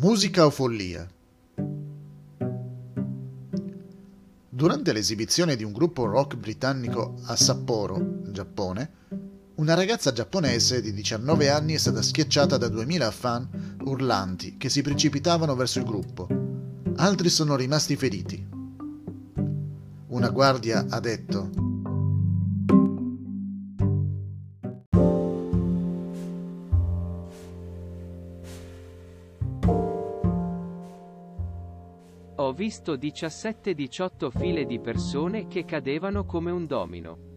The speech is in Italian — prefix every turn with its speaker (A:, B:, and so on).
A: Musica o follia? Durante l'esibizione di un gruppo rock britannico a Sapporo, Giappone, una ragazza giapponese di 19 anni è stata schiacciata da 2000 fan urlanti che si precipitavano verso il gruppo. Altri sono rimasti feriti. Una guardia ha detto
B: Ho visto 17-18 file di persone che cadevano come un domino.